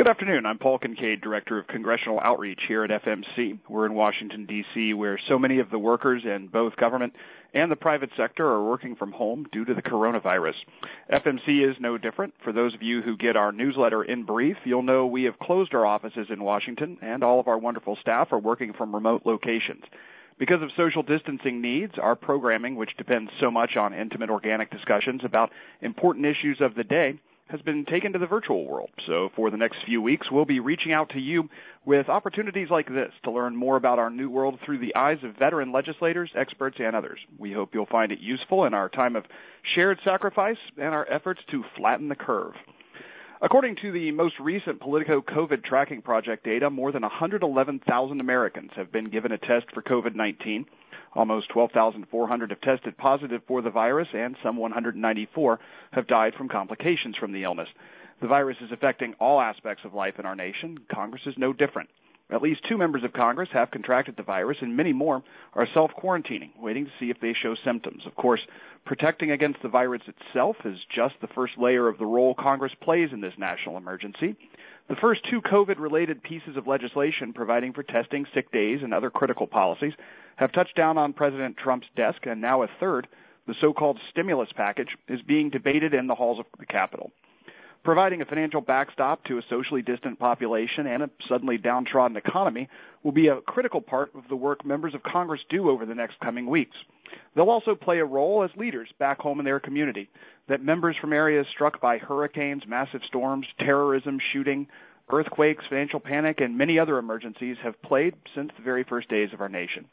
Good afternoon. I'm Paul Kincaid, Director of Congressional Outreach here at FMC. We're in Washington, D.C., where so many of the workers in both government and the private sector are working from home due to the coronavirus. FMC is no different. For those of you who get our newsletter in brief, you'll know we have closed our offices in Washington, and all of our wonderful staff are working from remote locations. Because of social distancing needs, our programming, which depends so much on intimate organic discussions about important issues of the day, has been taken to the virtual world. So for the next few weeks, we'll be reaching out to you with opportunities like this to learn more about our new world through the eyes of veteran legislators, experts, and others. We hope you'll find it useful in our time of shared sacrifice and our efforts to flatten the curve. According to the most recent Politico COVID tracking project data, more than 111,000 Americans have been given a test for COVID 19. Almost 12,400 have tested positive for the virus, and some 194 have died from complications from the illness. The virus is affecting all aspects of life in our nation. Congress is no different. At least two members of Congress have contracted the virus, and many more are self quarantining, waiting to see if they show symptoms. Of course, protecting against the virus itself is just the first layer of the role Congress plays in this national emergency. The first two COVID related pieces of legislation providing for testing, sick days, and other critical policies have touched down on President Trump's desk, and now a third, the so called stimulus package, is being debated in the halls of the Capitol. Providing a financial backstop to a socially distant population and a suddenly downtrodden economy will be a critical part of the work members of Congress do over the next coming weeks. They'll also play a role as leaders back home in their community that members from areas struck by hurricanes, massive storms, terrorism, shooting, earthquakes, financial panic, and many other emergencies have played since the very first days of our nation.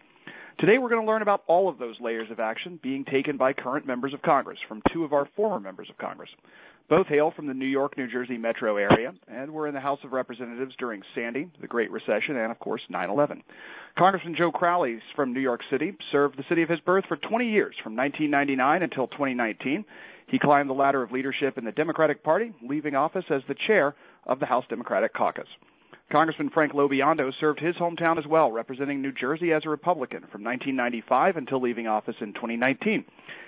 Today, we're going to learn about all of those layers of action being taken by current members of Congress from two of our former members of Congress. Both hail from the New York, New Jersey metro area and were in the House of Representatives during Sandy, the Great Recession, and of course 9 11. Congressman Joe Crowley from New York City served the city of his birth for 20 years, from 1999 until 2019. He climbed the ladder of leadership in the Democratic Party, leaving office as the chair of the House Democratic Caucus. Congressman Frank LoBiondo served his hometown as well, representing New Jersey as a Republican from 1995 until leaving office in 2019.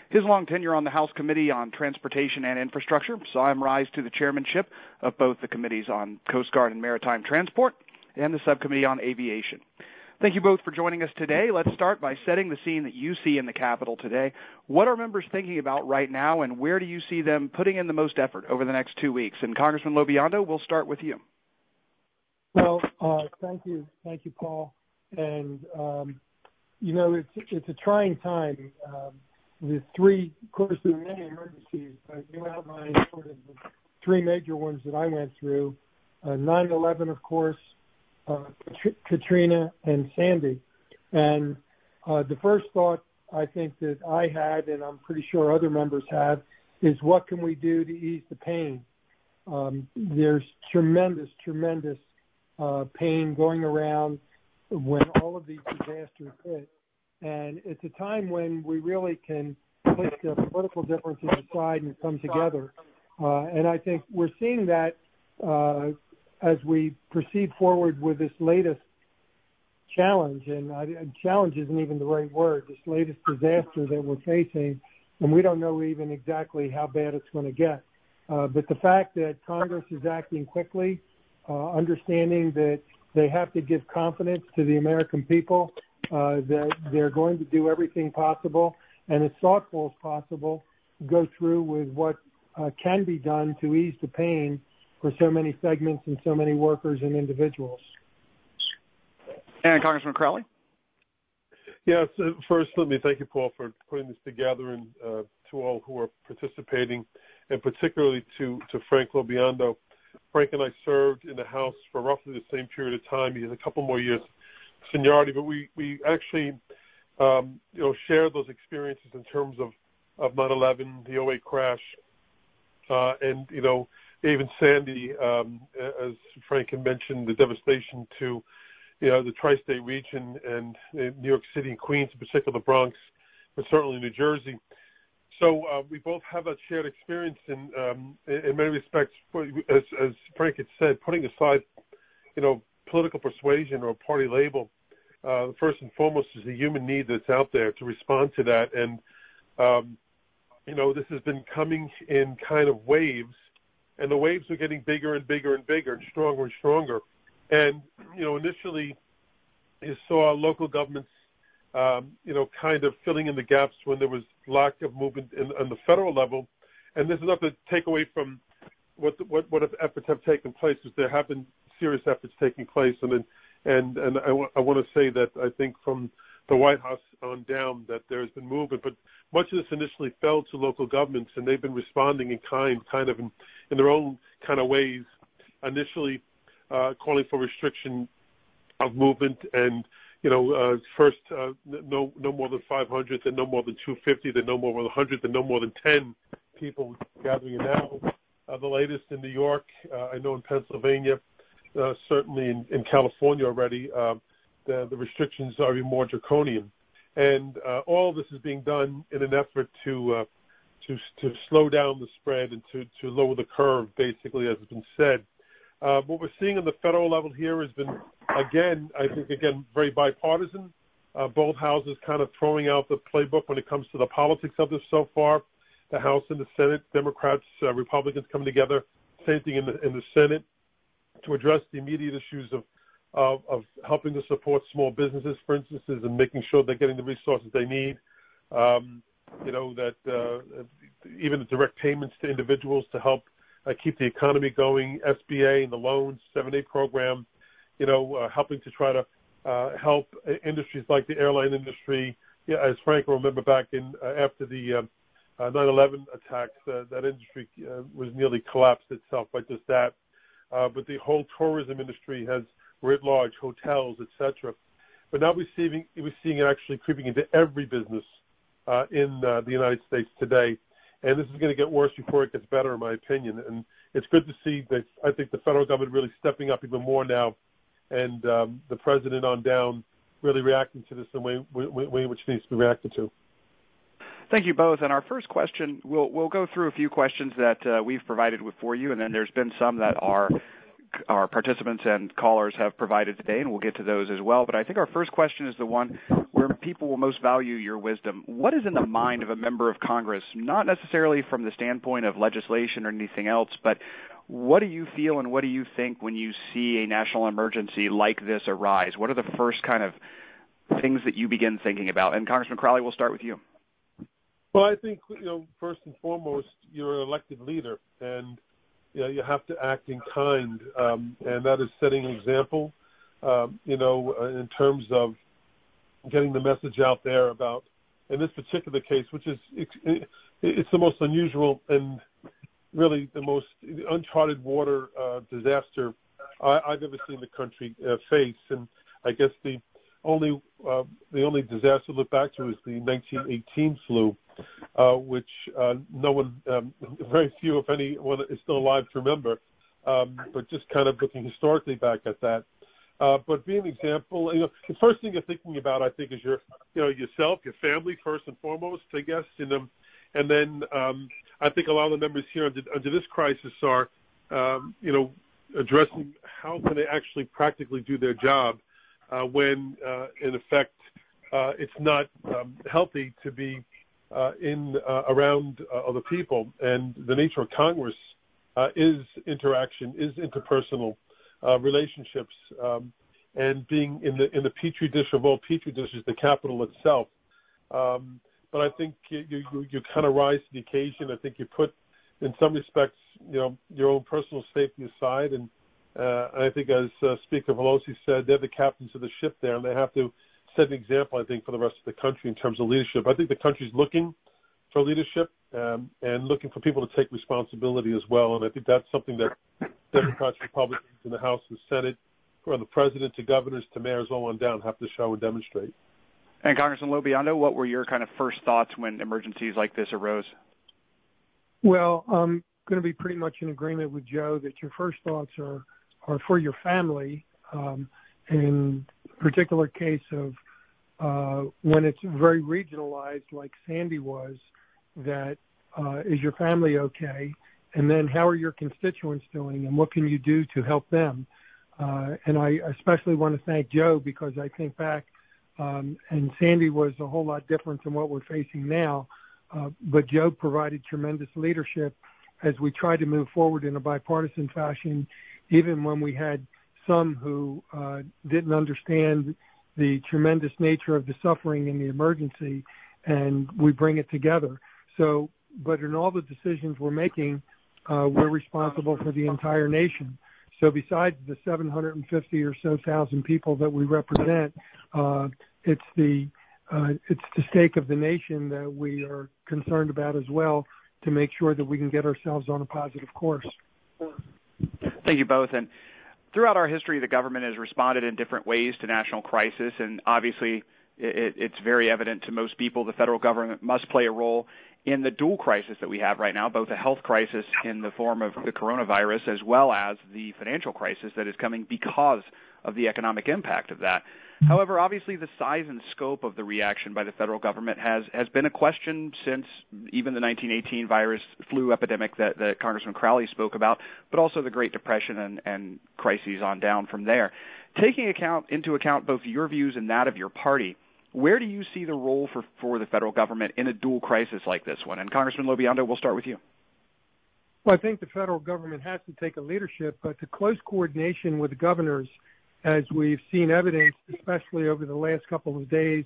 His long tenure on the House Committee on Transportation and Infrastructure saw him rise to the chairmanship of both the committees on Coast Guard and Maritime Transport and the Subcommittee on Aviation. Thank you both for joining us today. Let's start by setting the scene that you see in the Capitol today. What are members thinking about right now, and where do you see them putting in the most effort over the next two weeks? And Congressman LoBiondo, we'll start with you. Well, uh, thank you, thank you, Paul. And um, you know, it's it's a trying time. Um, the three, of course, there are many emergencies, but you outlined sort of the three major ones that I went through. Uh, 9/11, of course, uh, Katrina and Sandy. And uh, the first thought I think that I had, and I'm pretty sure other members have, is what can we do to ease the pain? Um, there's tremendous, tremendous uh, pain going around when all of these disasters hit. And it's a time when we really can put the political differences aside and come together. Uh, and I think we're seeing that uh, as we proceed forward with this latest challenge, and I, challenge isn't even the right word, this latest disaster that we're facing, and we don't know even exactly how bad it's going to get. Uh, but the fact that Congress is acting quickly, uh, understanding that they have to give confidence to the American people that they're going to do everything possible and as thoughtful as possible, go through with what uh, can be done to ease the pain for so many segments and so many workers and individuals. And Congressman Crowley? Yes. Uh, first, let me thank you, Paul, for putting this together and uh, to all who are participating, and particularly to, to Frank LoBiondo. Frank and I served in the House for roughly the same period of time. He has a couple more years seniority, but we, we actually um, you know, shared those experiences in terms of, of 9-11, the 08 crash, uh, and, you know, even Sandy, um, as Frank had mentioned, the devastation to you know the tri-state region and New York City and Queens, in particular the Bronx, but certainly New Jersey. So uh, we both have that shared experience in um, in many respects. As, as Frank had said, putting aside you know political persuasion or party label, uh, first and foremost is the human need that's out there to respond to that. And um, you know this has been coming in kind of waves and the waves are getting bigger and bigger and bigger and stronger and stronger. And you know, initially, you saw local governments, um, you know, kind of filling in the gaps when there was lack of movement in, on the federal level. And this is not to take away from what the, what what efforts have taken place, because there have been serious efforts taking place, and then W- I want to say that I think from the White House on down that there has been movement, but much of this initially fell to local governments, and they've been responding in kind, kind of in, in their own kind of ways. Initially, uh, calling for restriction of movement, and you know, uh, first uh, no no more than 500, then no more than 250, then no more than 100, then no more than 10 people gathering. And now, uh, the latest in New York, uh, I know in Pennsylvania, certainly in, California already. Uh, the, the restrictions are even more draconian. And uh, all this is being done in an effort to uh, to to slow down the spread and to to lower the curve, basically, as has been said. Uh, what we're seeing on the federal level here has been, again, I think, again, very bipartisan. Uh, both houses kind of throwing out the playbook when it comes to the politics of this so far. The House and the Senate, Democrats, uh, Republicans coming together. Same thing in the in the Senate to address the immediate issues of of, of helping to support small businesses, for instance, and making sure they're getting the resources they need. Um, you know that uh, even the direct payments to individuals to help uh, keep the economy going, SBA and the loans, 7A program, you know, uh, helping to try to uh, help industries like the airline industry. Yeah, as Frank will remember back in uh, after the uh, uh, 9/11 attacks, uh, that industry uh, was nearly collapsed itself by just that. Uh, but the whole tourism industry has writ large, hotels, etc. But now we're seeing it actually creeping into every business uh, in uh, the United States today, and this is going to get worse before it gets better, in my opinion. And it's good to see that I think the federal government really stepping up even more now, and um, the president on down really reacting to this in a way, way which needs to be reacted to. Thank you both. And our first question, we'll go through a few questions that uh, we've provided for you, and then there's been some that our participants and callers have provided today, and we'll get to those as well. But I think our first question is the one where people will most value your wisdom. What is in the mind of a member of Congress, not necessarily from the standpoint of legislation or anything else, but what do you feel and what do you think when you see a national emergency like this arise? What are the first kind of things that you begin thinking about? And Congressman Crowley, we'll start with you. Well, I think you know first and foremost, you're an elected leader, and you, know, you have to act in kind, um, and that is setting an example. Um, you know, uh, in terms of getting the message out there about, in this particular case, which is it's, it's the most unusual and really the most uncharted water uh, disaster I, I've ever seen the country uh, face, and I guess the only uh, the only disaster to look back to is the 1918 flu, uh, which uh, no one, um, very few, if anyone, is still alive to remember. Um, but just kind of looking historically back at that. Uh, but be an example, you know, the first thing you're thinking about, I think, is your, you know, yourself, your family first and foremost, I guess, you know, and then um, I think a lot of the members here under, under this crisis are, um, you know, addressing how can they actually practically do their job when, uh, in effect, uh, it's not um, healthy to be uh, in uh, around uh, other people. And the nature of Congress uh, is interaction, is interpersonal uh, relationships, um, and being in the petri dish of all petri dishes, the Capitol itself. Um, but I think you, kind of rise to the occasion. I think you put, in some respects, you know, your own personal safety aside, and uh, I think as uh, Speaker Pelosi said, they're the captains of the ship there, and they have to set an example, I think, for the rest of the country in terms of leadership. I think the country's looking for leadership um, and looking for people to take responsibility as well. And I think that's something that Democrats, Republicans in the House and Senate, from the president to governors to mayors all on down, have to show and demonstrate. And Congressman Lo what were your kind of first thoughts when emergencies like this arose? Well, I'm going to be pretty much in agreement with Joe that your first thoughts are are for your family. Um, in particular case of uh, when it's very regionalized, like Sandy was, that uh, is your family okay? And then how are your constituents doing, and what can you do to help them? Uh, and I especially want to thank Joe because I think back, um, and Sandy was a whole lot different than what we're facing now. Uh, but Joe provided tremendous leadership as we tried to move forward in a bipartisan fashion, even when we had some who uh, didn't understand the tremendous nature of the suffering in the emergency, and we bring it together. So, but in all the decisions we're making, uh, we're responsible for the entire nation. So besides the 750 or so thousand people that we represent, uh, it's the it's the stake of the nation that we are concerned about as well to make sure that we can get ourselves on a positive course. Thank you both. And throughout our history, the government has responded in different ways to national crisis, and obviously, it, it's very evident to most people the federal government must play a role in the dual crisis that we have right now, both a health crisis in the form of the coronavirus as well as the financial crisis that is coming because of the economic impact of that. However, obviously the size and scope of the reaction by the federal government has, has been a question since even the 1918 virus flu epidemic that, that Congressman Crowley spoke about, but also the Great Depression and, and crises on down from there. Taking account into account both your views and that of your party, where do you see the role for, for the federal government in a dual crisis like this one? And Congressman LoBiondo, we'll start with you. Well, I think the federal government has to take a leadership, but the close coordination with the governors – as we've seen evidence, especially over the last couple of days,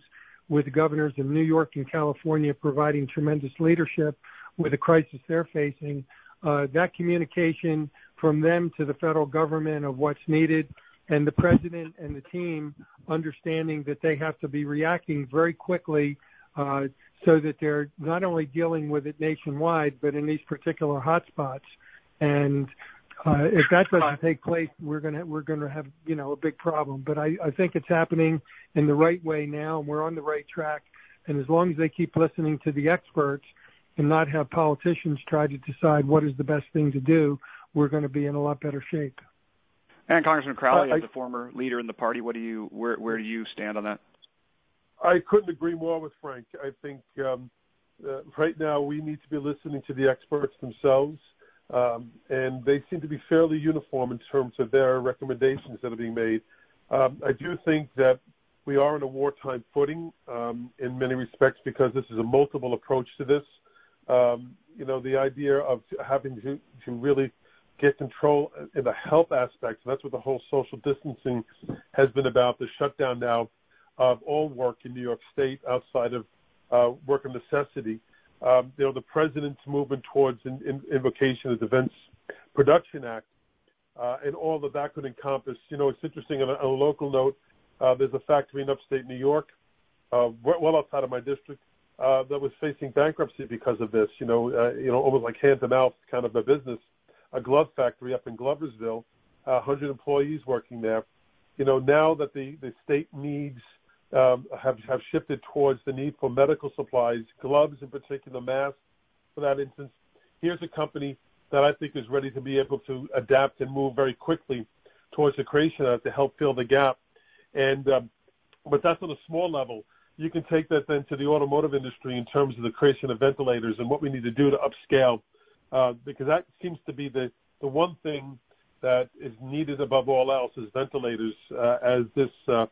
with governors of New York and California providing tremendous leadership with the crisis they're facing. Uh, that communication from them to the federal government of what's needed and the president and the team understanding that they have to be reacting very quickly uh, so that they're not only dealing with it nationwide, but in these particular hotspots. And uh, if that doesn't take place, we're gonna we're gonna have you know a big problem. But I, I think it's happening in the right way now, and we're on the right track. And as long as they keep listening to the experts and not have politicians try to decide what is the best thing to do, we're going to be in a lot better shape. And Congressman Crowley, uh, as a former leader in the party, what do you where where do you stand on that? I couldn't agree more with Frank. I think um, uh, right now we need to be listening to the experts themselves and they seem to be fairly uniform in terms of their recommendations that are being made. Um, I do think that we are in a wartime footing um, in many respects because this is a multiple approach to this. Um, you know, the idea of having to, to really get control in the health aspects, and that's what the whole social distancing has been about, the shutdown now of all work in New York State outside of uh, work of necessity um, the president's movement towards in, in, invocation of the Defense Production Act, uh, and all that that could encompass. You know, it's interesting on a, local note. Uh, there's a factory in upstate New York, uh, well outside of my district, that was facing bankruptcy because of this. You know, you know, almost like hand to mouth kind of a business. A glove factory up in Gloversville, uh, 100 employees working there. You know, now that the the state needs um, have have shifted towards the need for medical supplies, gloves in particular, masks. For that instance, here's a company that I think is ready to be able to adapt and move very quickly towards the creation of to help fill the gap. Um, but that's on a small level. You can take that then to the automotive industry in terms of the creation of ventilators and what we need to do to upscale, uh, because that seems to be the the one thing that is needed above all else is ventilators uh, as this uh,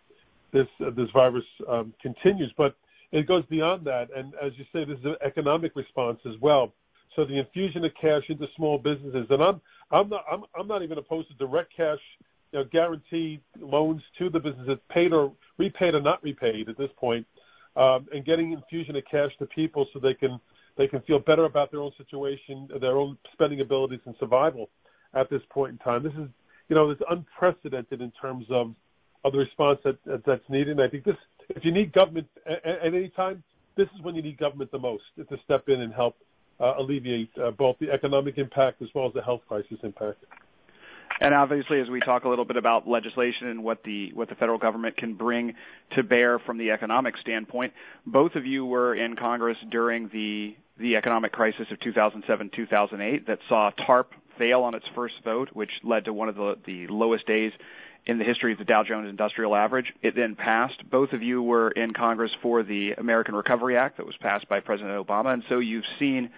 this this virus um, continues. But it goes beyond that, and as you say, this is an economic response as well. So the infusion of cash into small businesses, and I'm I'm not I'm I'm not even opposed to direct cash, guaranteed loans to the businesses, paid or repaid or not repaid at this point, um, and getting infusion of cash to people so they can they can feel better about their own situation, their own spending abilities, and survival at this point in time. This is you know it's unprecedented in terms of of the response that, that that's needed. And I think this, if you need government at, at any time, this is when you need government the most to step in and help uh, alleviate uh, both the economic impact as well as the health crisis impact. And obviously, as we talk a little bit about legislation and what the what the federal government can bring to bear from the economic standpoint, both of you were in Congress during the the economic crisis of 2007-2008 that saw TARP fail on its first vote, which led to one of the, the lowest days in the history of the Dow Jones Industrial Average. It then passed. Both of you were in Congress for the American Recovery Act that was passed by President Obama, and so you've seen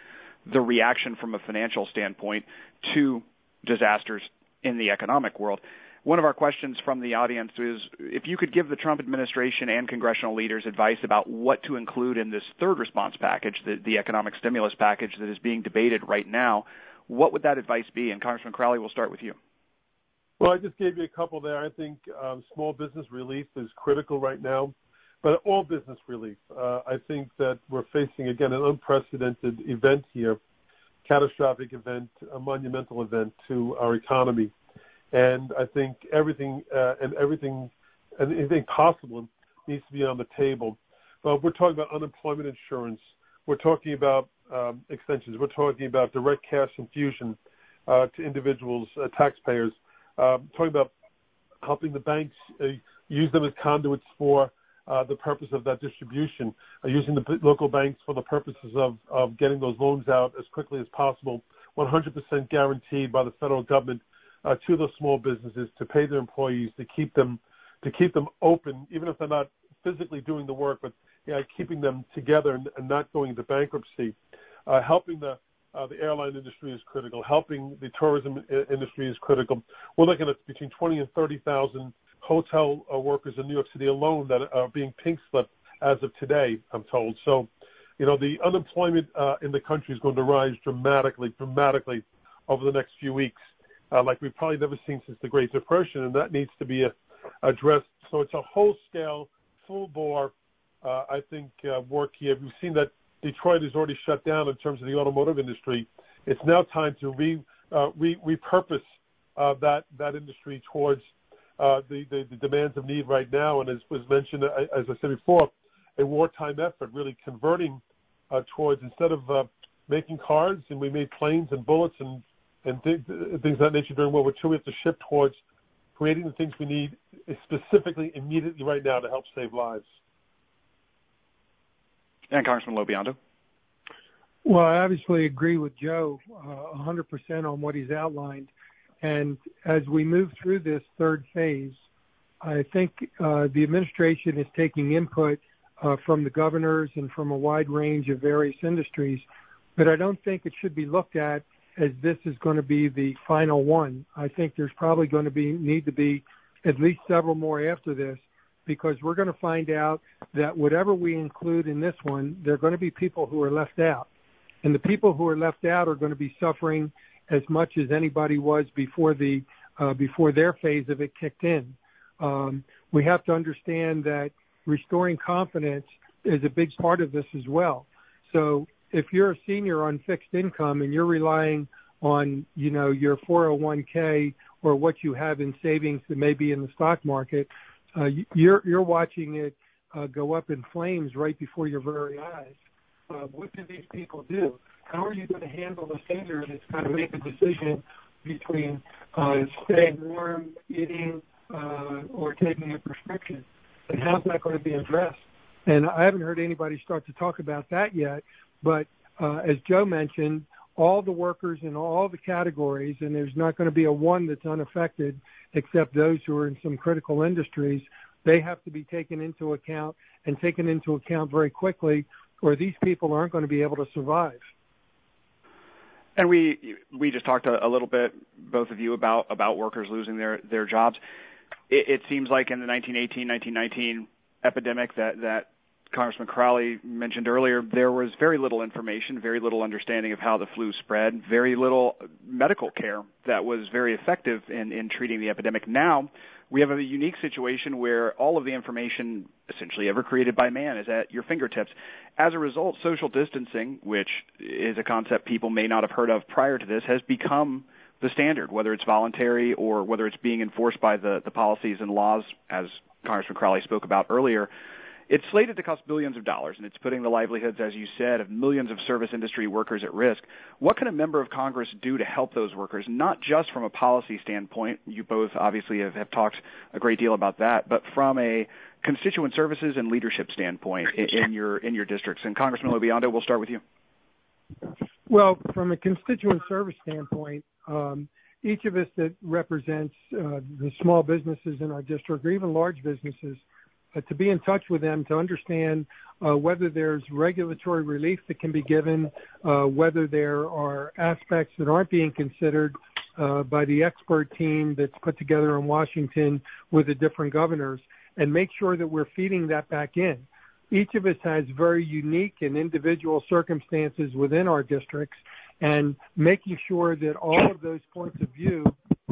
the reaction from a financial standpoint to disasters in the economic world. One of our questions from the audience is if you could give the Trump administration and congressional leaders advice about what to include in this third response package, the, the economic stimulus package that is being debated right now, what would that advice be? And Congressman Crowley, we'll start with you. Well, I just gave you a couple there. I think um, small business relief is critical right now, but all business relief. Uh, I think that we're facing, again, an unprecedented event here, catastrophic event, a monumental event to our economy. And I think everything uh, and everything and possible needs to be on the table. We're talking about unemployment insurance. We're talking about um, extensions. We're talking about direct cash infusion uh, to individuals, taxpayers talking about helping the banks uh, use them as conduits for uh, the purpose of that distribution, uh, using the local banks for the purposes of, of getting those loans out as quickly as possible, 100% guaranteed by the federal government uh, to those small businesses to pay their employees to keep them to keep them open, even if they're not physically doing the work, but keeping them together and, not going into bankruptcy, uh, helping the the airline industry is critical. Helping the tourism industry is critical. We're looking at between 20 and 30,000 hotel uh, workers in New York City alone that are being pink slipped as of today, I'm told. So, you know, the unemployment uh, in the country is going to rise dramatically, dramatically over the next few weeks, uh, like we've probably never seen since the Great Depression, and that needs to be uh, addressed. So it's a whole scale, full bore, uh, I think, uh, work here. We've seen that Detroit is already shut down in terms of the automotive industry. It's now time to uh, re, repurpose uh, that industry towards uh, the, demands of need right now. And as was mentioned, as I said before, a wartime effort, really converting towards instead of making cars and we made planes and bullets and and th- things of that nature during World War II. We have to shift towards creating the things we need specifically immediately right now to help save lives. And Congressman LoBiondo. Well, I obviously agree with Joe uh, 100% on what he's outlined. And as we move through this third phase, I think uh, the administration is taking input uh, from the governors and from a wide range of various industries. But I don't think it should be looked at as this is going to be the final one. I think there's probably going to be need to be at least several more after this because we're going to find out that whatever we include in this one, there are going to be people who are left out. And the people who are left out are going to be suffering as much as anybody was before the uh, before their phase of it kicked in. Um, we have to understand that restoring confidence is a big part of this as well. So if you're a senior on fixed income and you're relying on you know your 401k or what you have in savings that may be in the stock market, you're you're watching it uh, go up in flames right before your very eyes. Uh, what do these people do? How are you going to handle the senior that's got to make a decision between uh, staying warm, eating, uh, or taking a prescription? And how's that going to be addressed? And I haven't heard anybody start to talk about that yet. But uh, as Joe mentioned, all the workers in all the categories, and there's not going to be a one that's unaffected except those who are in some critical industries. They have to be taken into account and taken into account very quickly, or these people aren't going to be able to survive. And we we just talked a, a little bit, both of you, about about workers losing their their jobs. It, it seems like in the 1918 1919 epidemic that that Congressman Crowley mentioned earlier, there was very little information, very little understanding of how the flu spread, very little medical care that was very effective in, in treating the epidemic. Now, we have a unique situation where all of the information essentially ever created by man is at your fingertips. As a result, social distancing, which is a concept people may not have heard of prior to this, has become the standard, whether it's voluntary or whether it's being enforced by the, the policies and laws, as Congressman Crowley spoke about earlier. It's slated to cost billions of dollars, and it's putting the livelihoods, as you said, of millions of service industry workers at risk. What can a member of Congress do to help those workers, not just from a policy standpoint? You both obviously have, have talked a great deal about that, but from a constituent services and leadership standpoint in, in your in your districts. And Congressman LoBiondo, we'll start with you. Well, from a constituent service standpoint, um, each of us that represents uh, the small businesses in our district, or even large businesses, to be in touch with them to understand uh, whether there's regulatory relief that can be given, uh, whether there are aspects that aren't being considered uh, by the expert team that's put together in Washington with the different governors, and make sure that we're feeding that back in. Each of us has very unique and individual circumstances within our districts, and making sure that all of those points of view,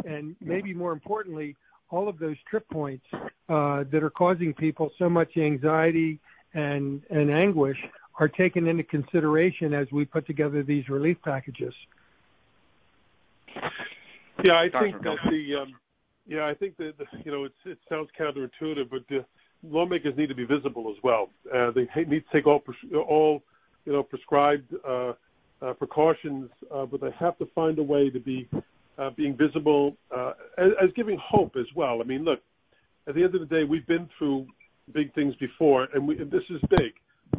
and maybe more importantly, all of those trip points uh, that are causing people so much anxiety and, and anguish are taken into consideration as we put together these relief packages. Yeah, I think that the um, yeah, I think that you know it's, it sounds counterintuitive, but the lawmakers need to be visible as well. Uh, they need to take all all you know prescribed uh, uh, precautions, uh, but they have to find a way to be being visible uh, as, giving hope as well. I mean, look, at the end of the day, we've been through big things before, and, this is big,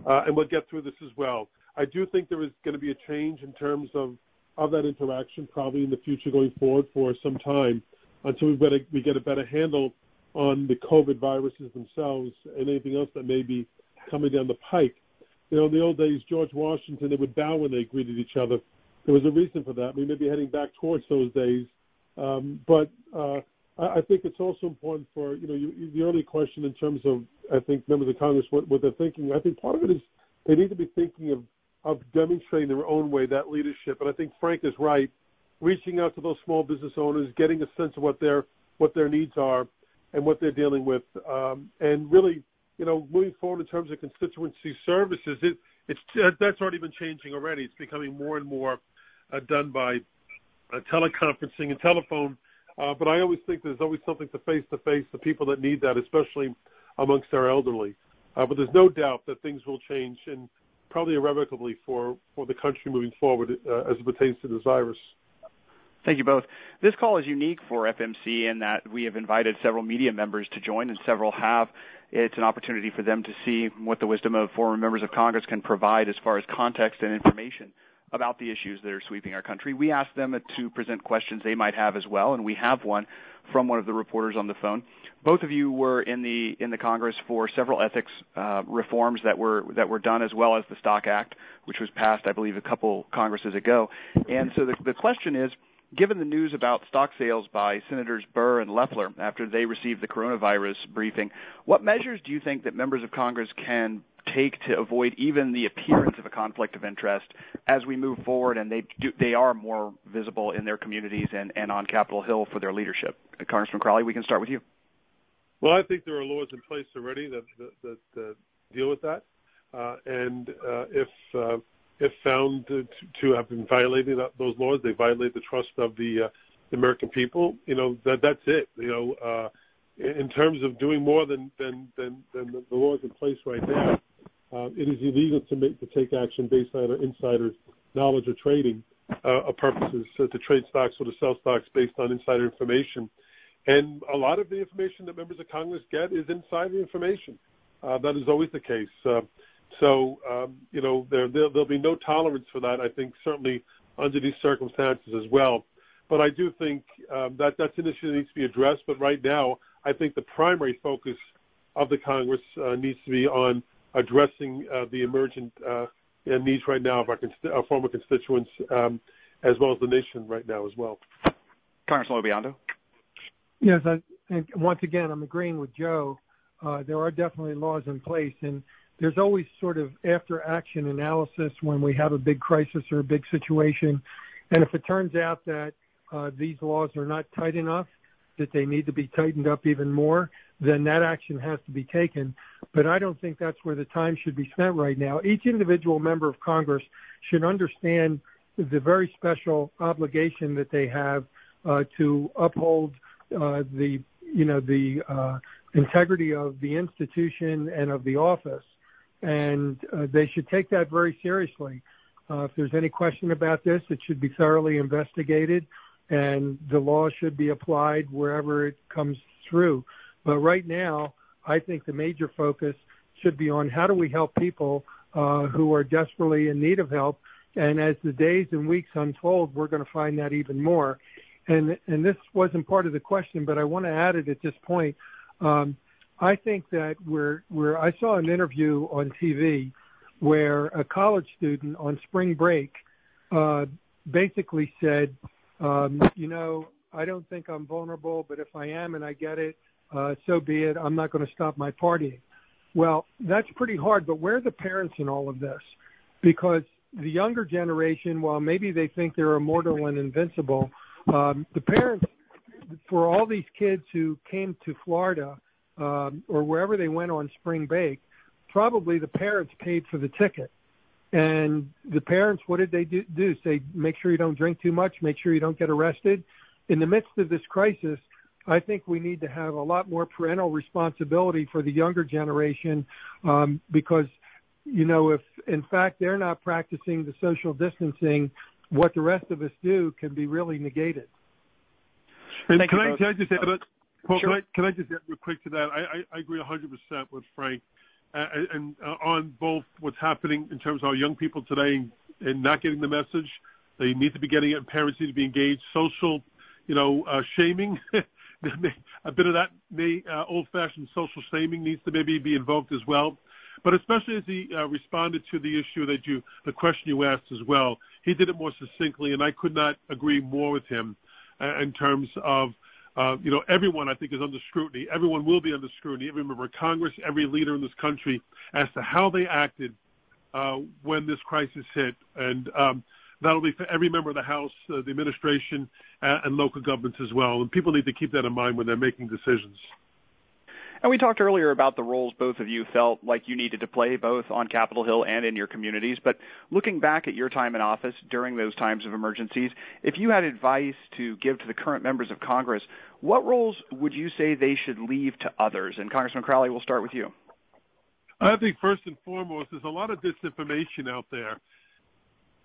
uh, and we'll get through this as well. I do think there is going to be a change in terms of of that interaction probably in the future going forward for some time until we better, we get a better handle on the COVID viruses themselves and anything else that may be coming down the pike. You know, in the old days, George Washington, they would bow when they greeted each other. There was a reason for that. We may be heading back towards those days. Um, but uh, I, think it's also important for, you know, the early question in terms of, I think, members of Congress, what, they're thinking. I think part of it is they need to be thinking of, demonstrating their own way that leadership. And I think Frank is right reaching out to those small business owners, getting a sense of what their what their needs are and what they're dealing with, um, and really, you know, moving forward in terms of constituency services, that's already been changing already. It's becoming more and more done by uh, teleconferencing and telephone. Uh, but I always think there's always something to face to face the people that need that, especially amongst our elderly. Uh, but there's no doubt that things will change and probably irrevocably for, for the country moving forward uh, as it pertains to this virus. Thank you both. This call is unique for FMC in that we have invited several media members to join, and several have. It's an opportunity for them to see what the wisdom of former members of Congress can provide as far as context and information about the issues that are sweeping our country. We asked them to present questions they might have as well, and we have one from one of the reporters on the phone. Both of you were in the in the Congress for several ethics uh, reforms that were that were done, as well as the Stock Act, which was passed, I believe, a couple Congresses ago. And so the, the question is Given the news about stock sales by Senators Burr and Loeffler after they received the coronavirus briefing, what measures do you think that members of Congress can take to avoid even the appearance of a conflict of interest as we move forward and they do, they are more visible in their communities and, and on Capitol Hill for their leadership? Congressman Crowley, we can start with you. Well, I think there are laws in place already that that, that deal with that, uh, and uh, if uh, if found to, to have been violating those laws, they violate the trust of the, uh, the American people. You know that that's it. You know, uh, in terms of doing more than than than, than the laws in place right now, uh, it is illegal to take action based on insider knowledge or trading uh, purposes so to trade stocks or to sell stocks based on insider information. And a lot of the information that members of Congress get is insider information. Uh, that is always the case. Uh, so, um, you know, there, there, there'll be no tolerance for that, I think, certainly under these circumstances as well. But I do think um, that that's an issue that needs to be addressed. But right now, I think the primary focus of the Congress uh, needs to be on addressing uh, the emergent uh, needs right now of our, consti- our former constituents, um, as well as the nation right now as well. Congressman Biondo. Yes, I, and once again, I'm agreeing with Joe. Uh, there are definitely laws in place, and there's always sort of after action analysis when we have a big crisis or a big situation. And if it turns out that uh, these laws are not tight enough, that they need to be tightened up even more, then that action has to be taken. But I don't think that's where the time should be spent right now. Each individual member of Congress should understand the very special obligation that they have uh, to uphold uh, the you know the uh, integrity of the institution and of the office and uh, they should take that very seriously. Uh, if there's any question about this, it should be thoroughly investigated, and the law should be applied wherever it comes through. But right now, I think the major focus should be on how do we help people uh, who are desperately in need of help. And as the days and weeks unfold, we're going to find that even more. And and this wasn't part of the question, but I want to add it at this point. Um, I think that I saw an interview on TV where a college student on spring break uh, basically said, um, you know, I don't think I'm vulnerable, but if I am and I get it, so be it. I'm not going to stop my partying. Well, that's pretty hard, but where are the parents in all of this? Because the younger generation, while maybe they think they're immortal and invincible, um, the parents, for all these kids who came to Florida um, or wherever they went on spring break, probably the parents paid for the ticket. And the parents, what did they do? do? Say, make sure you don't drink too much, make sure you don't get arrested. In the midst of this crisis, I think we need to have a lot more parental responsibility for the younger generation um, because, you know, if in fact they're not practicing the social distancing, what the rest of us do can be really negated. And can I, can I just add, Paul, sure. can, I, can I just add real quick to that? I, I, I agree 100% with Frank. Uh, and uh, on both what's happening in terms of our young people today and not getting the message, they need to be getting it, and parents need to be engaged. Social, you know, uh, shaming a bit of that uh, old-fashioned social shaming needs to maybe be invoked as well. But especially as he uh, responded to the issue that you, the question you asked as well, he did it more succinctly, and I could not agree more with him uh, in terms of, you know, everyone I think is under scrutiny. Everyone will be under scrutiny. Every member of Congress, every leader in this country, as to how they acted when this crisis hit. That'll be for every member of the House, uh, the administration, uh, and local governments as well. And people need to keep that in mind when they're making decisions. And we talked earlier about the roles both of you felt like you needed to play both on Capitol Hill and in your communities. But looking back at your time in office during those times of emergencies, if you had advice to give to the current members of Congress, what roles would you say they should leave to others? And Congressman Crowley, we'll start with you. I think first and foremost, there's a lot of disinformation out there.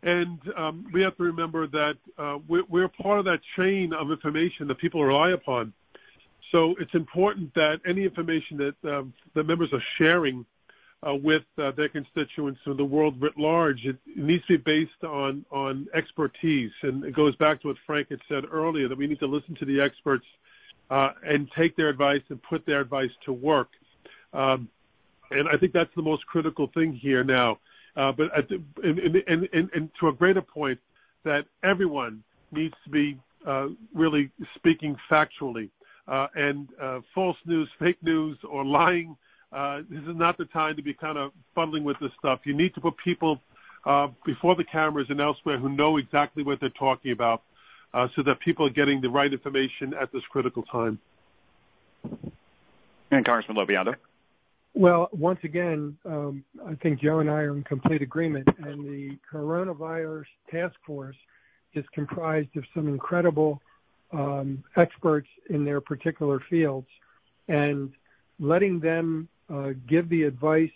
And um, we have to remember that uh, we're, part of that chain of information that people rely upon. So it's important that any information that uh, the members are sharing uh, with uh, their constituents and the world writ large, it, needs to be based on on expertise. And it goes back to what Frank had said earlier that we need to listen to the experts uh, and take their advice and put their advice to work. Um, and I think that's the most critical thing here now. Uh, but to a greater point, that everyone needs to be uh, really speaking factually. Uh, and false news, fake news, or lying, this is not the time to be kind of fuddling with this stuff. You need to put people before the cameras and elsewhere who know exactly what they're talking about, so that people are getting the right information at this critical time. And Congressman LoBiondo. Well, once again, um, I think Joe and I are in complete agreement, and the coronavirus task force is comprised of some incredible um, experts in their particular fields, and letting them uh, give the advice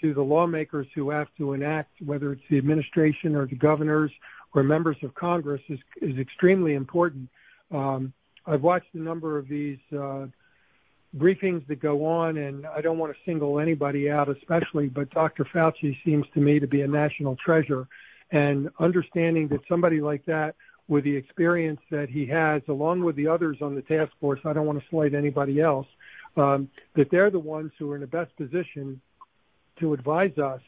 to the lawmakers who have to enact, whether it's the administration or the governors or members of Congress, is, is extremely important. Um, I've watched a number of these uh, briefings that go on, and I don't want to single anybody out especially, but Dr. Fauci seems to me to be a national treasure. And understanding that somebody like that, with the experience that he has, along with the others on the task force, I don't want to slight anybody else, um, that they're the ones who are in the best position to advise us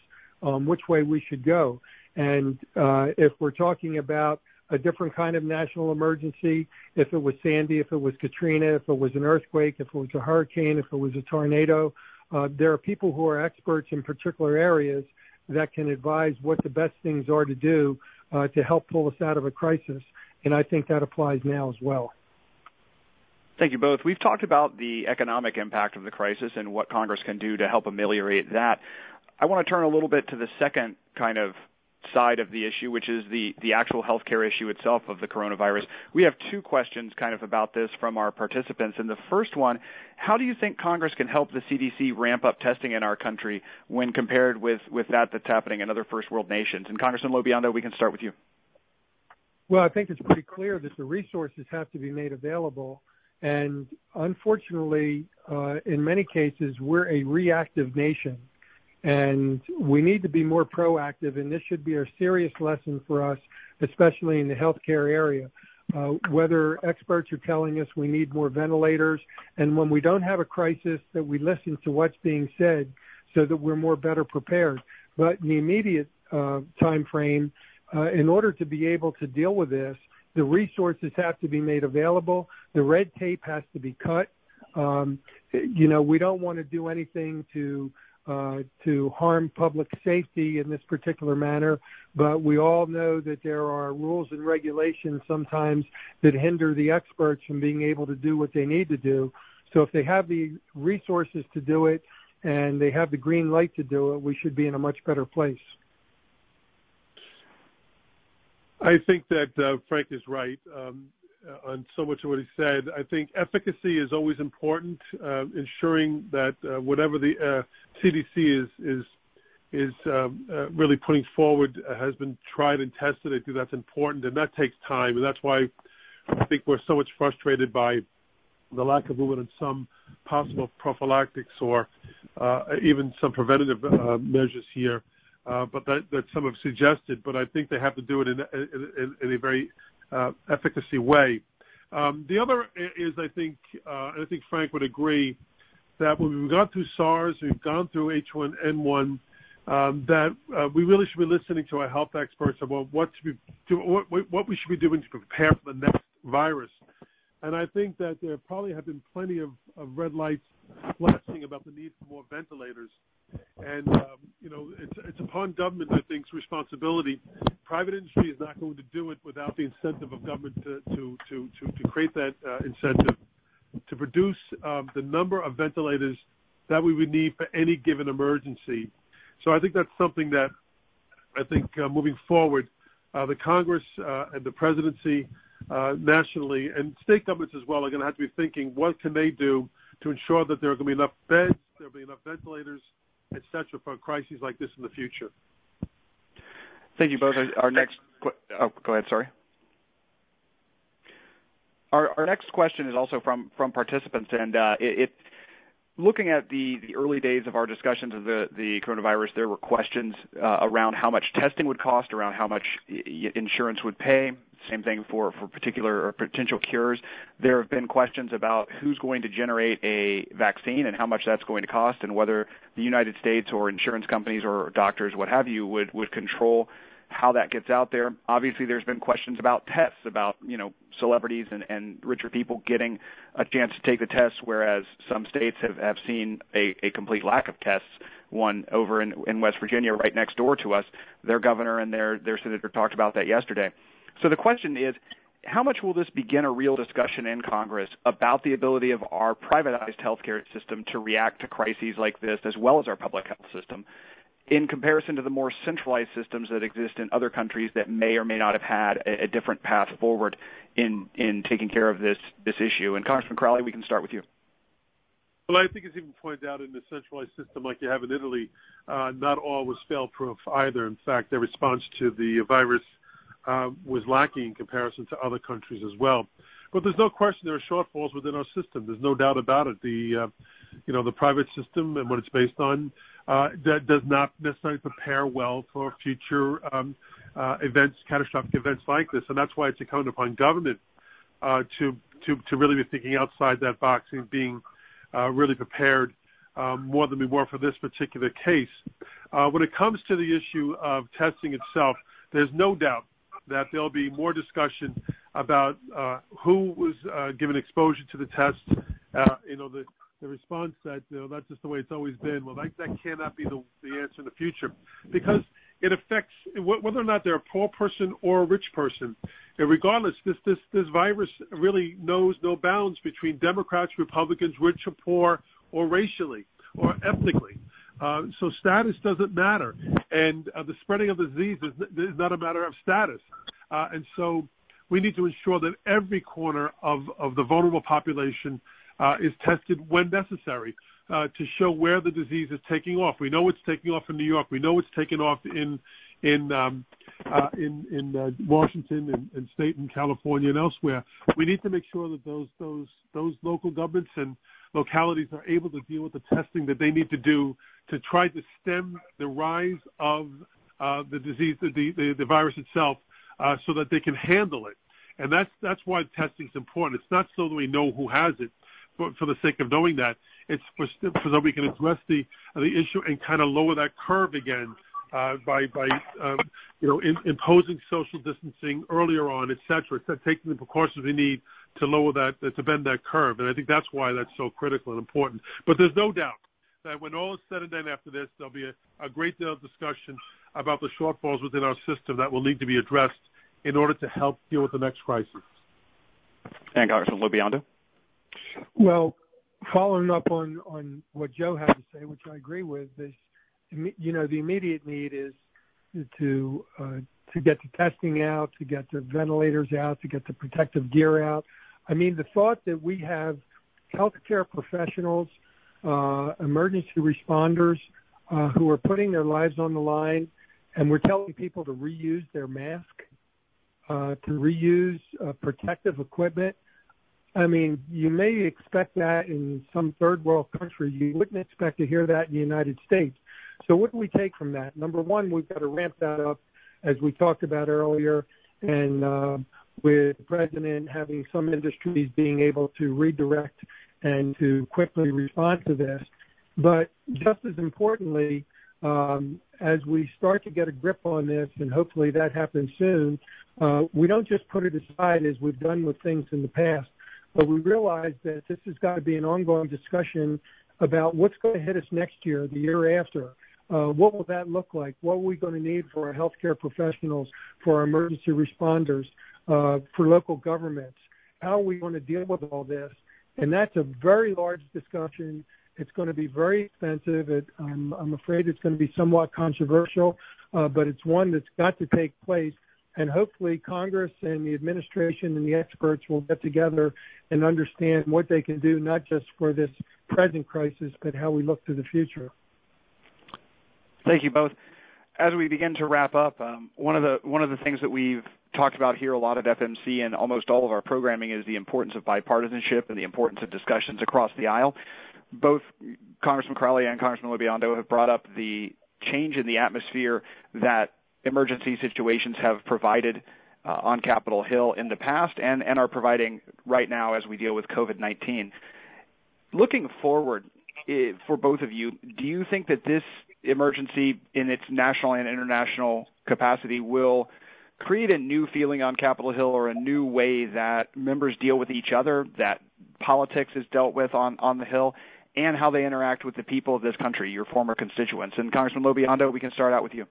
um, which way we should go. And uh, if we're talking about a different kind of national emergency. If it was Sandy, if it was Katrina, if it was an earthquake, if it was a hurricane, if it was a tornado, uh, there are people who are experts in particular areas that can advise what the best things are to do uh, to help pull us out of a crisis. And I think that applies now as well. Thank you both. We've talked about the economic impact of the crisis and what Congress can do to help ameliorate that. I want to turn a little bit to the second kind of side of the issue, which is the, the actual healthcare issue itself of the coronavirus. We have two questions kind of about this from our participants. And the first one, how do you think Congress can help the CDC ramp up testing in our country when compared with, that that's happening in other first world nations? And Congressman LoBiondo, we can start with you. Well, I think it's pretty clear that the resources have to be made available. And unfortunately, uh, in many cases, we're a reactive nation we need to be more proactive. And this should be a serious lesson for us, especially in the healthcare area. Uh, whether experts are telling us we need more ventilators, and when we don't have a crisis, that we listen to what's being said so that we're more better prepared. But in the immediate uh, time frame, uh, in order to be able to deal with this, the resources have to be made available. The red tape has to be cut. Um, you know, we don't want to do anything to to harm public safety in this particular manner, but we all know that there are rules and regulations sometimes that hinder the experts from being able to do what they need to do. So if they have the resources to do it and they have the green light to do it, we should be in a much better place. I think that uh, Frank is right. Uh, on so much of what he said. I think efficacy is always important, uh, ensuring that uh, whatever the CDC is is is um, really putting forward has been tried and tested. I think that's important, and that takes time, and that's why I think we're so much frustrated by the lack of movement in some possible prophylactics or even some preventative measures here. but that, some have suggested, but I think they have to do it in, a very efficacy way. Um, the other is, I think, uh, and I think Frank would agree, that when we've gone through SARS, we've gone through H1N1, um, that uh, we really should be listening to our health experts about what we should be doing to prepare for the next virus. And I think that there probably have been plenty of red lights flashing about the need for more ventilators. And um, you know, it's upon government, I think, responsibility. Private industry is not going to do it without the incentive of government to to to to create that uh, incentive to produce um, the number of ventilators that we would need for any given emergency. So I think that's something that I think uh, moving forward, uh, the Congress and the presidency nationally and state governments as well are going to have to be thinking what can they do to ensure that there are going to be enough beds, there will be enough ventilators, et cetera, for crises like this in the future. Thank you both. Our next, oh, go ahead. Sorry. Our, next question is also from participants, and uh, looking at the, early days of our discussions of the, the coronavirus, there were questions uh, around how much testing would cost, around how much insurance would pay. Same thing for, for particular or potential cures. There have been questions about who's going to generate a vaccine and how much that's going to cost, and whether the United States or insurance companies or doctors, what have you, would, would control how that gets out there. Obviously, there's been questions about tests, about you know celebrities and, and richer people getting a chance to take the tests, whereas some states have, have seen a, a complete lack of tests. One over in, in West Virginia, right next door to us, their governor and their their senator talked about that yesterday. So the question is, how much will this begin a real discussion in Congress about the ability of our privatized healthcare system to react to crises like this, as well as our public health system, in comparison to the more centralized systems that exist in other countries that may or may not have had a, a different path forward in in taking care of this this issue? And Congressman Crowley, we can start with you. Well, I think it's even pointed out in the centralized system like you have in Italy, uh, not all was fail-proof either. In fact, their response to the virus was lacking in comparison to other countries as well. But there's no question there are shortfalls within our system. There's no doubt about it. The, uh, you know, the private system and what it's based on uh, does not necessarily prepare well for future um, uh, events, catastrophic events like this, and that's why it's incumbent upon government uh, to really be thinking outside that box and being uh, really prepared um, more than we were for this particular case. Uh, when it comes to the issue of testing itself, there's no doubt that there'll be more discussion about uh, who was uh, given exposure to the test. Uh, you know, the, response that that's just the way it's always been. Well, that, cannot be the, answer in the future because it affects whether or not they're a poor person or a rich person. And regardless, this virus really knows no bounds between Democrats, Republicans, rich or poor, or racially or ethnically. Uh, so status doesn't matter, and uh, the spreading of disease is, not a matter of status. Uh, and so we need to ensure that every corner of, the vulnerable population is tested when necessary to show where the disease is taking off. We know it's taking off in New York. We know it's taking off in in um, in, in Washington and, state and California and elsewhere. We need to make sure that those those those local governments and localities are able to deal with the testing that they need to do to try to stem the rise of uh, the disease, the, virus itself, uh, so that they can handle it. And that's that's why testing is important. It's not so that we know who has it, for, for the sake of knowing that. It's so we can address the the issue and kind of lower that curve again uh, by by um, you know in, imposing social distancing earlier on, et cetera, taking the precautions we need to lower that to bend that curve. And I think that's why that's so critical and important. But there's no doubt that when all is said and done after this, there'll be a, a great deal of discussion about the shortfalls within our system that will need to be addressed in order to help deal with the next crisis. And Congressman Lo Well, following up on, on what Joe had to say, which I agree with, is you know the immediate need is to uh, to get the testing out, to get the ventilators out, to get the protective gear out. I mean, the thought that we have healthcare professionals, uh, emergency responders uh, who are putting their lives on the line, and we're telling people to reuse their mask, uh, to reuse protective equipment. I mean, you may expect that in some third world country. You wouldn't expect to hear that in the United States. So what do we take from that? Number one, we've got to ramp that up, as we talked about earlier, and with the president having some industries being able to redirect and to quickly respond to this. But just as importantly, um, as we start to get a grip on this, and hopefully that happens soon, uh, we don't just put it aside as we've done with things in the past, but we realize that this has got to be an ongoing discussion about what's going to hit us next year, the year after. Uh, what will that look like? What are we going to need for our healthcare professionals, for our emergency responders, for local governments? How we going to deal with all this? And that's a very large discussion. It's going to be very expensive. I'm, afraid it's going to be somewhat controversial, uh, but it's one that's got to take place. And hopefully, Congress and the administration and the experts will get together and understand what they can do, not just for this present crisis, but how we look to the future. Thank you both. As we begin to wrap up, um, one of the one of the things that we've talked about here a lot at FMC and almost all of our programming is the importance of bipartisanship and the importance of discussions across the aisle. Both Congressman Crowley and Congressman LoBiondo have brought up the change in the atmosphere that emergency situations have provided uh, on Capitol Hill in the past and, and are providing right now as we deal with COVID-19. Looking forward, eh, for both of you, do you think that this emergency in its national and international capacity will create a new feeling on Capitol Hill or a new way that members deal with each other, that politics is dealt with on, on the Hill, and how they interact with the people of this country, your former constituents. And Congressman LoBiondo, we can start out with you.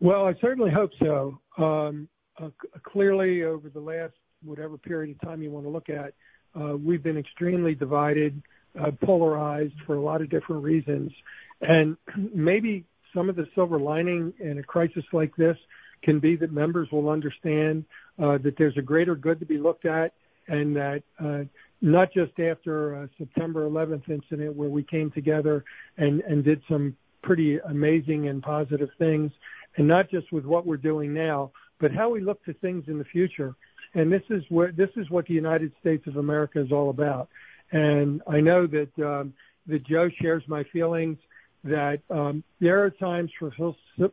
Well, I certainly hope so. Um, uh, clearly, over the last whatever period of time you want to look at, uh, we've been extremely divided, uh, polarized for a lot of different reasons. And maybe some of the silver lining in a crisis like this can be that members will understand uh, that there's a greater good to be looked at and that uh, not just after a September 11th incident where we came together and, and did some pretty amazing and positive things, and not just with what we're doing now, but how we look to things in the future. And this is what this is what the United States of America is all about. And I know that um, that Joe shares my feelings that um, there are times for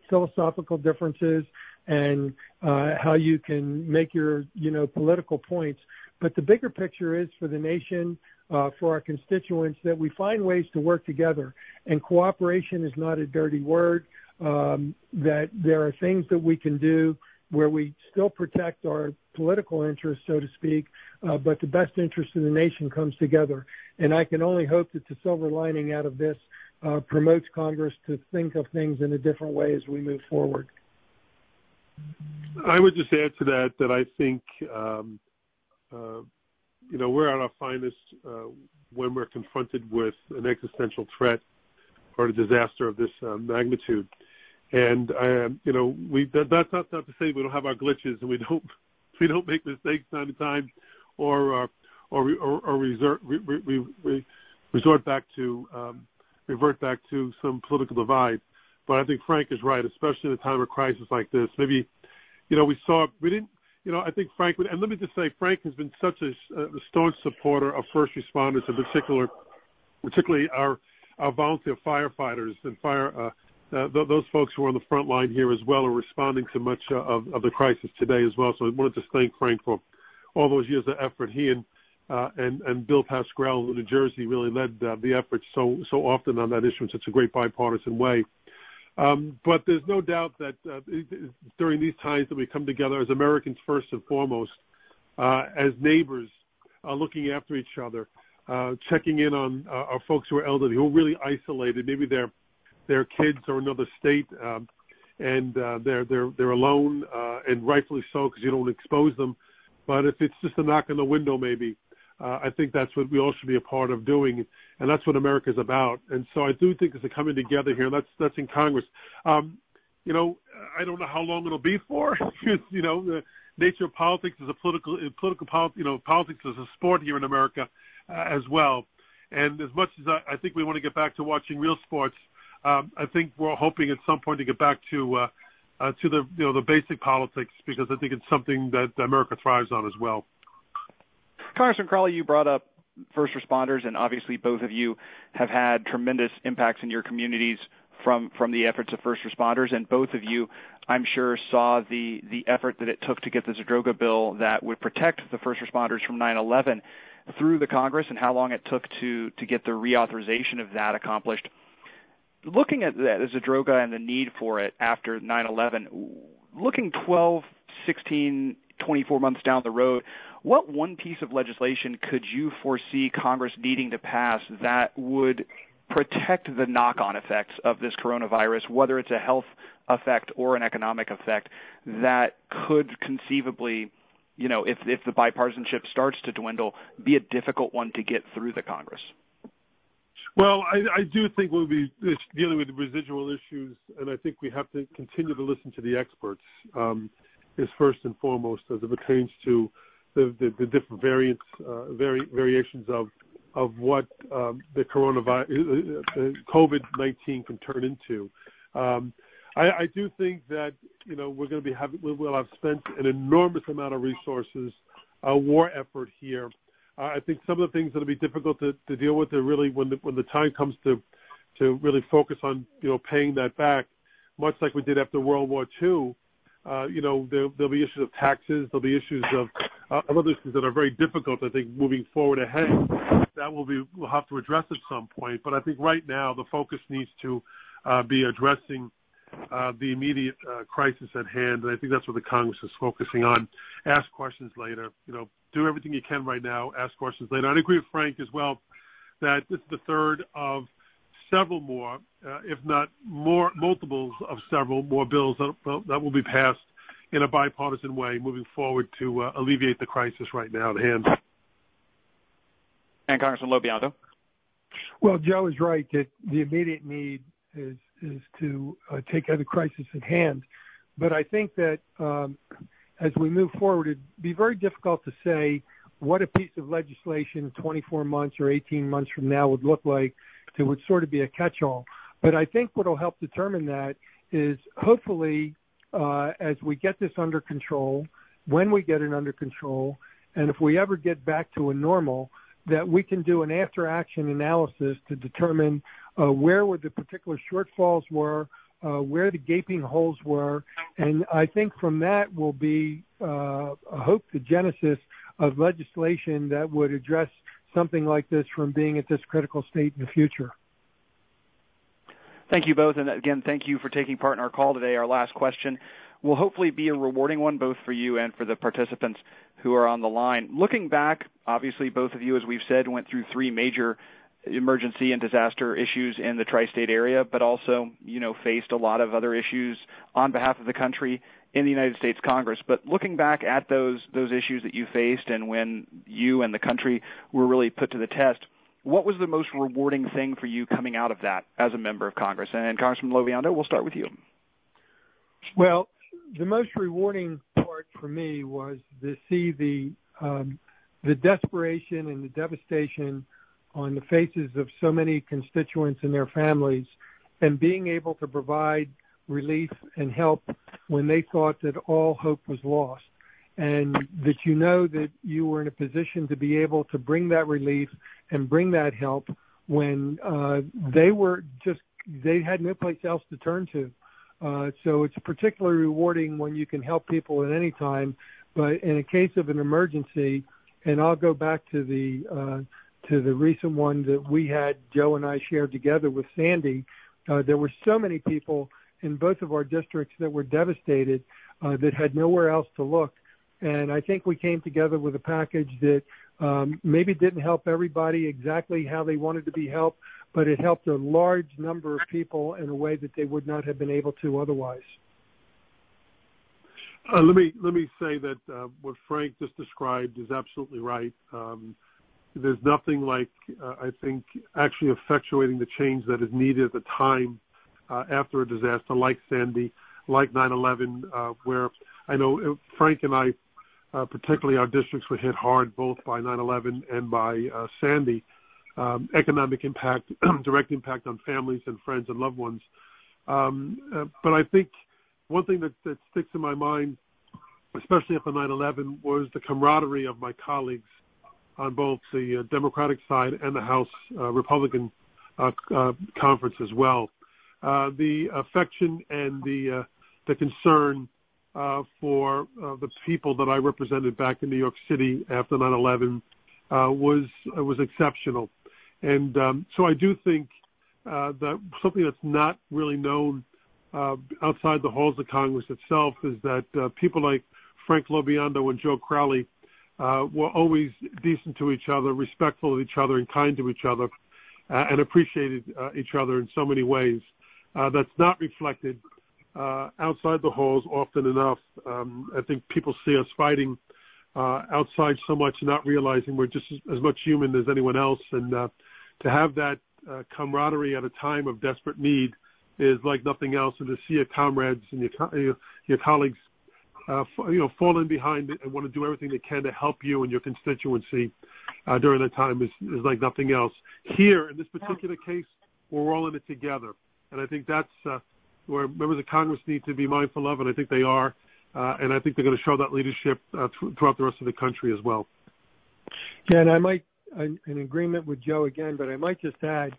philosophical differences and uh, how you can make your you know political points. But the bigger picture is for the nation, uh, for our constituents, that we find ways to work together. And cooperation is not a dirty word. Um, that there are things that we can do where we still protect our political interests, so to speak, uh, but the best interest of the nation comes together. And I can only hope that the silver lining out of this promotes Congress to think of things in a different way as we move forward. I would just add to that that I think um, uh, you know we're at our finest uh, when we're confronted with an existential threat or a disaster of this uh, magnitude. And um, you know, that's not, to say we don't have our glitches and we don't we don't make mistakes time to time, or or or, or resort, re, re, re, resort back to um, revert back to some political divide. But I think Frank is right, especially in a time of crisis like this. Maybe, you know, we saw we didn't. You know, I think Frank, and let me just say, Frank has been such a, staunch supporter of first responders, in particular, particularly our our volunteer firefighters and fire uh, uh, th- those folks who are on the front line here as well are responding to much uh, of, the crisis today as well. So I wanted to thank Frank for all those years of effort. He and Bill Pascrell in New Jersey really led the effort so so often on that issue in such a great bipartisan way. Um, but there's no doubt that uh, during these times that we come together as Americans first and foremost, uh, as neighbors, uh, looking after each other, checking in on our folks who are elderly, who are really isolated. Maybe their their kids are in another state, um, and they're they're they're alone, and rightfully so because you don't expose them. But if it's just a knock on the window, maybe I think that's what we all should be a part of doing, and that's what America's about. And so I do think there's a coming together here. And that's that's in Congress. Um, you know, I don't know how long it'll be for. you know, the nature of politics is a political political you know politics is a sport here in America uh, as well. And as much as I, think we want to get back to watching real sports, um, I think we're hoping at some point to get back to uh, uh, to the you know the basic politics because I think it's something that America thrives on as well. Congressman Crowley, you brought up first responders, and obviously both of you have had tremendous impacts in your communities from from the efforts of first responders, and both of you, I'm sure, saw the the effort that it took to get the Zadroga bill that would protect the first responders from 9/11 through the Congress, and how long it took to to get the reauthorization of that accomplished. Looking at the Zadroga and the need for it after 9/11, looking 12, 16, 24 months down the road, what one piece of legislation could you foresee Congress needing to pass that would protect the knock-on effects of this coronavirus, whether it's a health effect or an economic effect, that could conceivably, you know, if if the bipartisanship starts to dwindle, be a difficult one to get through the Congress? Well, I, I do think we'll be dealing with residual issues, and I think we have to continue to listen to the experts. Um, is first and foremost as it pertains to the, different variants, uh, variations of what um, the uh, uh COVID-19 can turn into. Um, I, do think that you know we're going to be having we'll have spent an enormous amount of resources, a war effort here. I think some of the things that'll be difficult to, deal with are really when the time comes to really focus on you know paying that back, much like we did after World War II. You know, there, there'll be issues of taxes. There'll be issues of, uh, other issues that are very difficult. I think moving forward ahead, that will be we'll have to address at some point. But I think right now the focus needs to uh, be addressing uh, the immediate crisis at hand, and I think that's what the Congress is focusing on. Ask questions later. You know, do everything you can right now. Ask questions later. I agree with Frank as well that this is the third of several more, if not more, multiples of several more bills that, that will be passed in a bipartisan way moving forward to uh, alleviate the crisis right now at hand. And Congressman LoBiondo. Well, Joe is right that the immediate need is is to uh, take care of the crisis at hand. But I think that um, as we move forward, it'd be very difficult to say what a piece of legislation 24 months or 18 months from now would look like it would sort of be a catch-all. But I think what will help determine that is hopefully as we get this under control, when we get it under control, and if we ever get back to a normal, that we can do an after-action analysis to determine uh, where were the particular shortfalls were, uh, where the gaping holes were, and I think from that will be, uh, I hope, the genesis of legislation that would address something like this from being at this critical state in the future. Thank you both. And again, thank you for taking part in our call today. Our last question will hopefully be a rewarding one both for you and for the participants who are on the line. Looking back, obviously both of you, as we've said, went through three major emergency and disaster issues in the tri-state area, but also, you know, faced a lot of other issues on behalf of the country in the United States Congress. But looking back at those those issues that you faced and when you and the country were really put to the test, what was the most rewarding thing for you coming out of that as a member of Congress? And Congressman LoBiondo, we'll start with you. Well, the most rewarding part for me was to see the um, the desperation and the devastation on the faces of so many constituents and their families, and being able to provide relief and help when they thought that all hope was lost. And that you know that you were in a position to be able to bring that relief and bring that help when uh, they were just, they had no place else to turn to. Uh, so it's particularly rewarding when you can help people at any time. But in a case of an emergency, and I'll go back to the uh, to the recent one that we had, Joe and I shared together with Sandy. Uh, there were so many people in both of our districts that were devastated uh, that had nowhere else to look. And I think we came together with a package that Um, maybe didn't help everybody exactly how they wanted to be helped, but it helped a large number of people in a way that they would not have been able to otherwise. Uh, let me let me say that uh, what Frank just described is absolutely right. Um, there's nothing like uh, I think actually effectuating the change that is needed at the time uh, after a disaster like Sandy, like 9/11, uh, where I know Frank and I, uh, particularly our districts, were hit hard both by 9/11 and by uh, Sandy. Um, economic impact, direct impact on families and friends and loved ones. Um, uh, but I think one thing that, sticks in my mind, especially after 9/11, was the camaraderie of my colleagues on both the uh, Democratic side and the House uh, Republican uh, uh, conference as well. Uh, the affection and the uh, concern uh, for uh, the people that I represented back in New York City after 9/11 uh, was uh, was exceptional, and um, so I do think uh, that something that's not really known uh, outside the halls of Congress itself is that uh, people like Frank LoBiondo and Joe Crowley uh, were always decent to each other, respectful of each other, and kind to each other, uh, and appreciated uh, each other in so many ways. Uh, that's not reflected uh, outside the halls often enough. Um, I think people see us fighting uh, outside so much, not realizing we're just as, much human as anyone else, and uh, to have that uh, camaraderie at a time of desperate need is like nothing else. And to see your comrades and your your colleagues, uh, you know, fall in behind and want to do everything they can to help you and your constituency uh, during that time is is like nothing else. Here in this particular case, we're all in it together, and I think that's uh, where members of Congress need to be mindful of, and I think they are. Uh, and I think they're going to show that leadership uh, th- throughout the rest of the country as well. Yeah, and I might I'm in agreement with Joe again, but I might just add,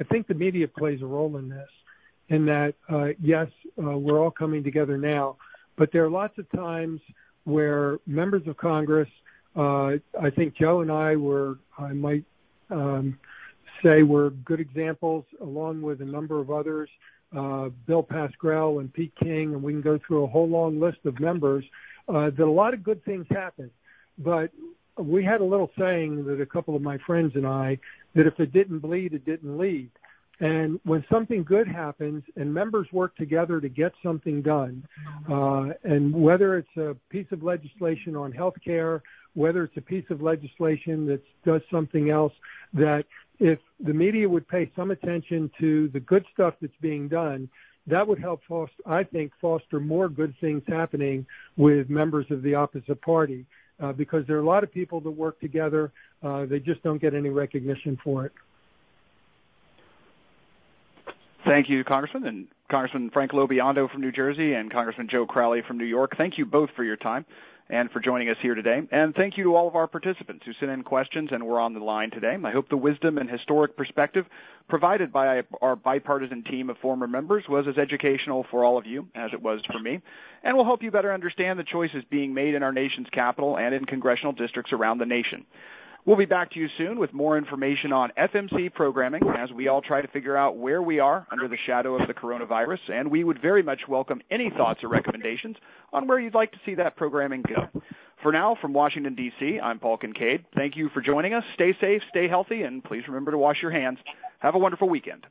I think the media plays a role in this, in that uh, yes, we're all coming together now, but there are lots of times where members of Congress, I think Joe and I were, I might um, say, were good examples, along with a number of others, Bill Pascrell and Pete King, and we can go through a whole long list of members. Uh, that a lot of good things happen, but we had a little saying that a couple of my friends and I that if it didn't bleed, it didn't lead. And when something good happens and members work together to get something done, uh, and whether it's a piece of legislation on health care, whether it's a piece of legislation that does something else, that if the media would pay some attention to the good stuff that's being done, that would help foster, I think, foster more good things happening with members of the opposite party uh, because there are a lot of people that work together. Uh, they just don't get any recognition for it. Thank you, Congressman, and Congressman Frank LoBiondo from New Jersey and Congressman Joe Crowley from New York. Thank you both for your time and for joining us here today. And thank you to all of our participants who sent in questions and were on the line today. I hope the wisdom and historic perspective provided by our bipartisan team of former members was as educational for all of you as it was for me, and will help you better understand the choices being made in our nation's capital and in congressional districts around the nation. We'll be back to you soon with more information on FMC programming as we all try to figure out where we are under the shadow of the coronavirus, and we would very much welcome any thoughts or recommendations on where you'd like to see that programming go. For now, from Washington, D.C., I'm Paul Kincaid. Thank you for joining us. Stay safe, stay healthy, and please remember to wash your hands. Have a wonderful weekend.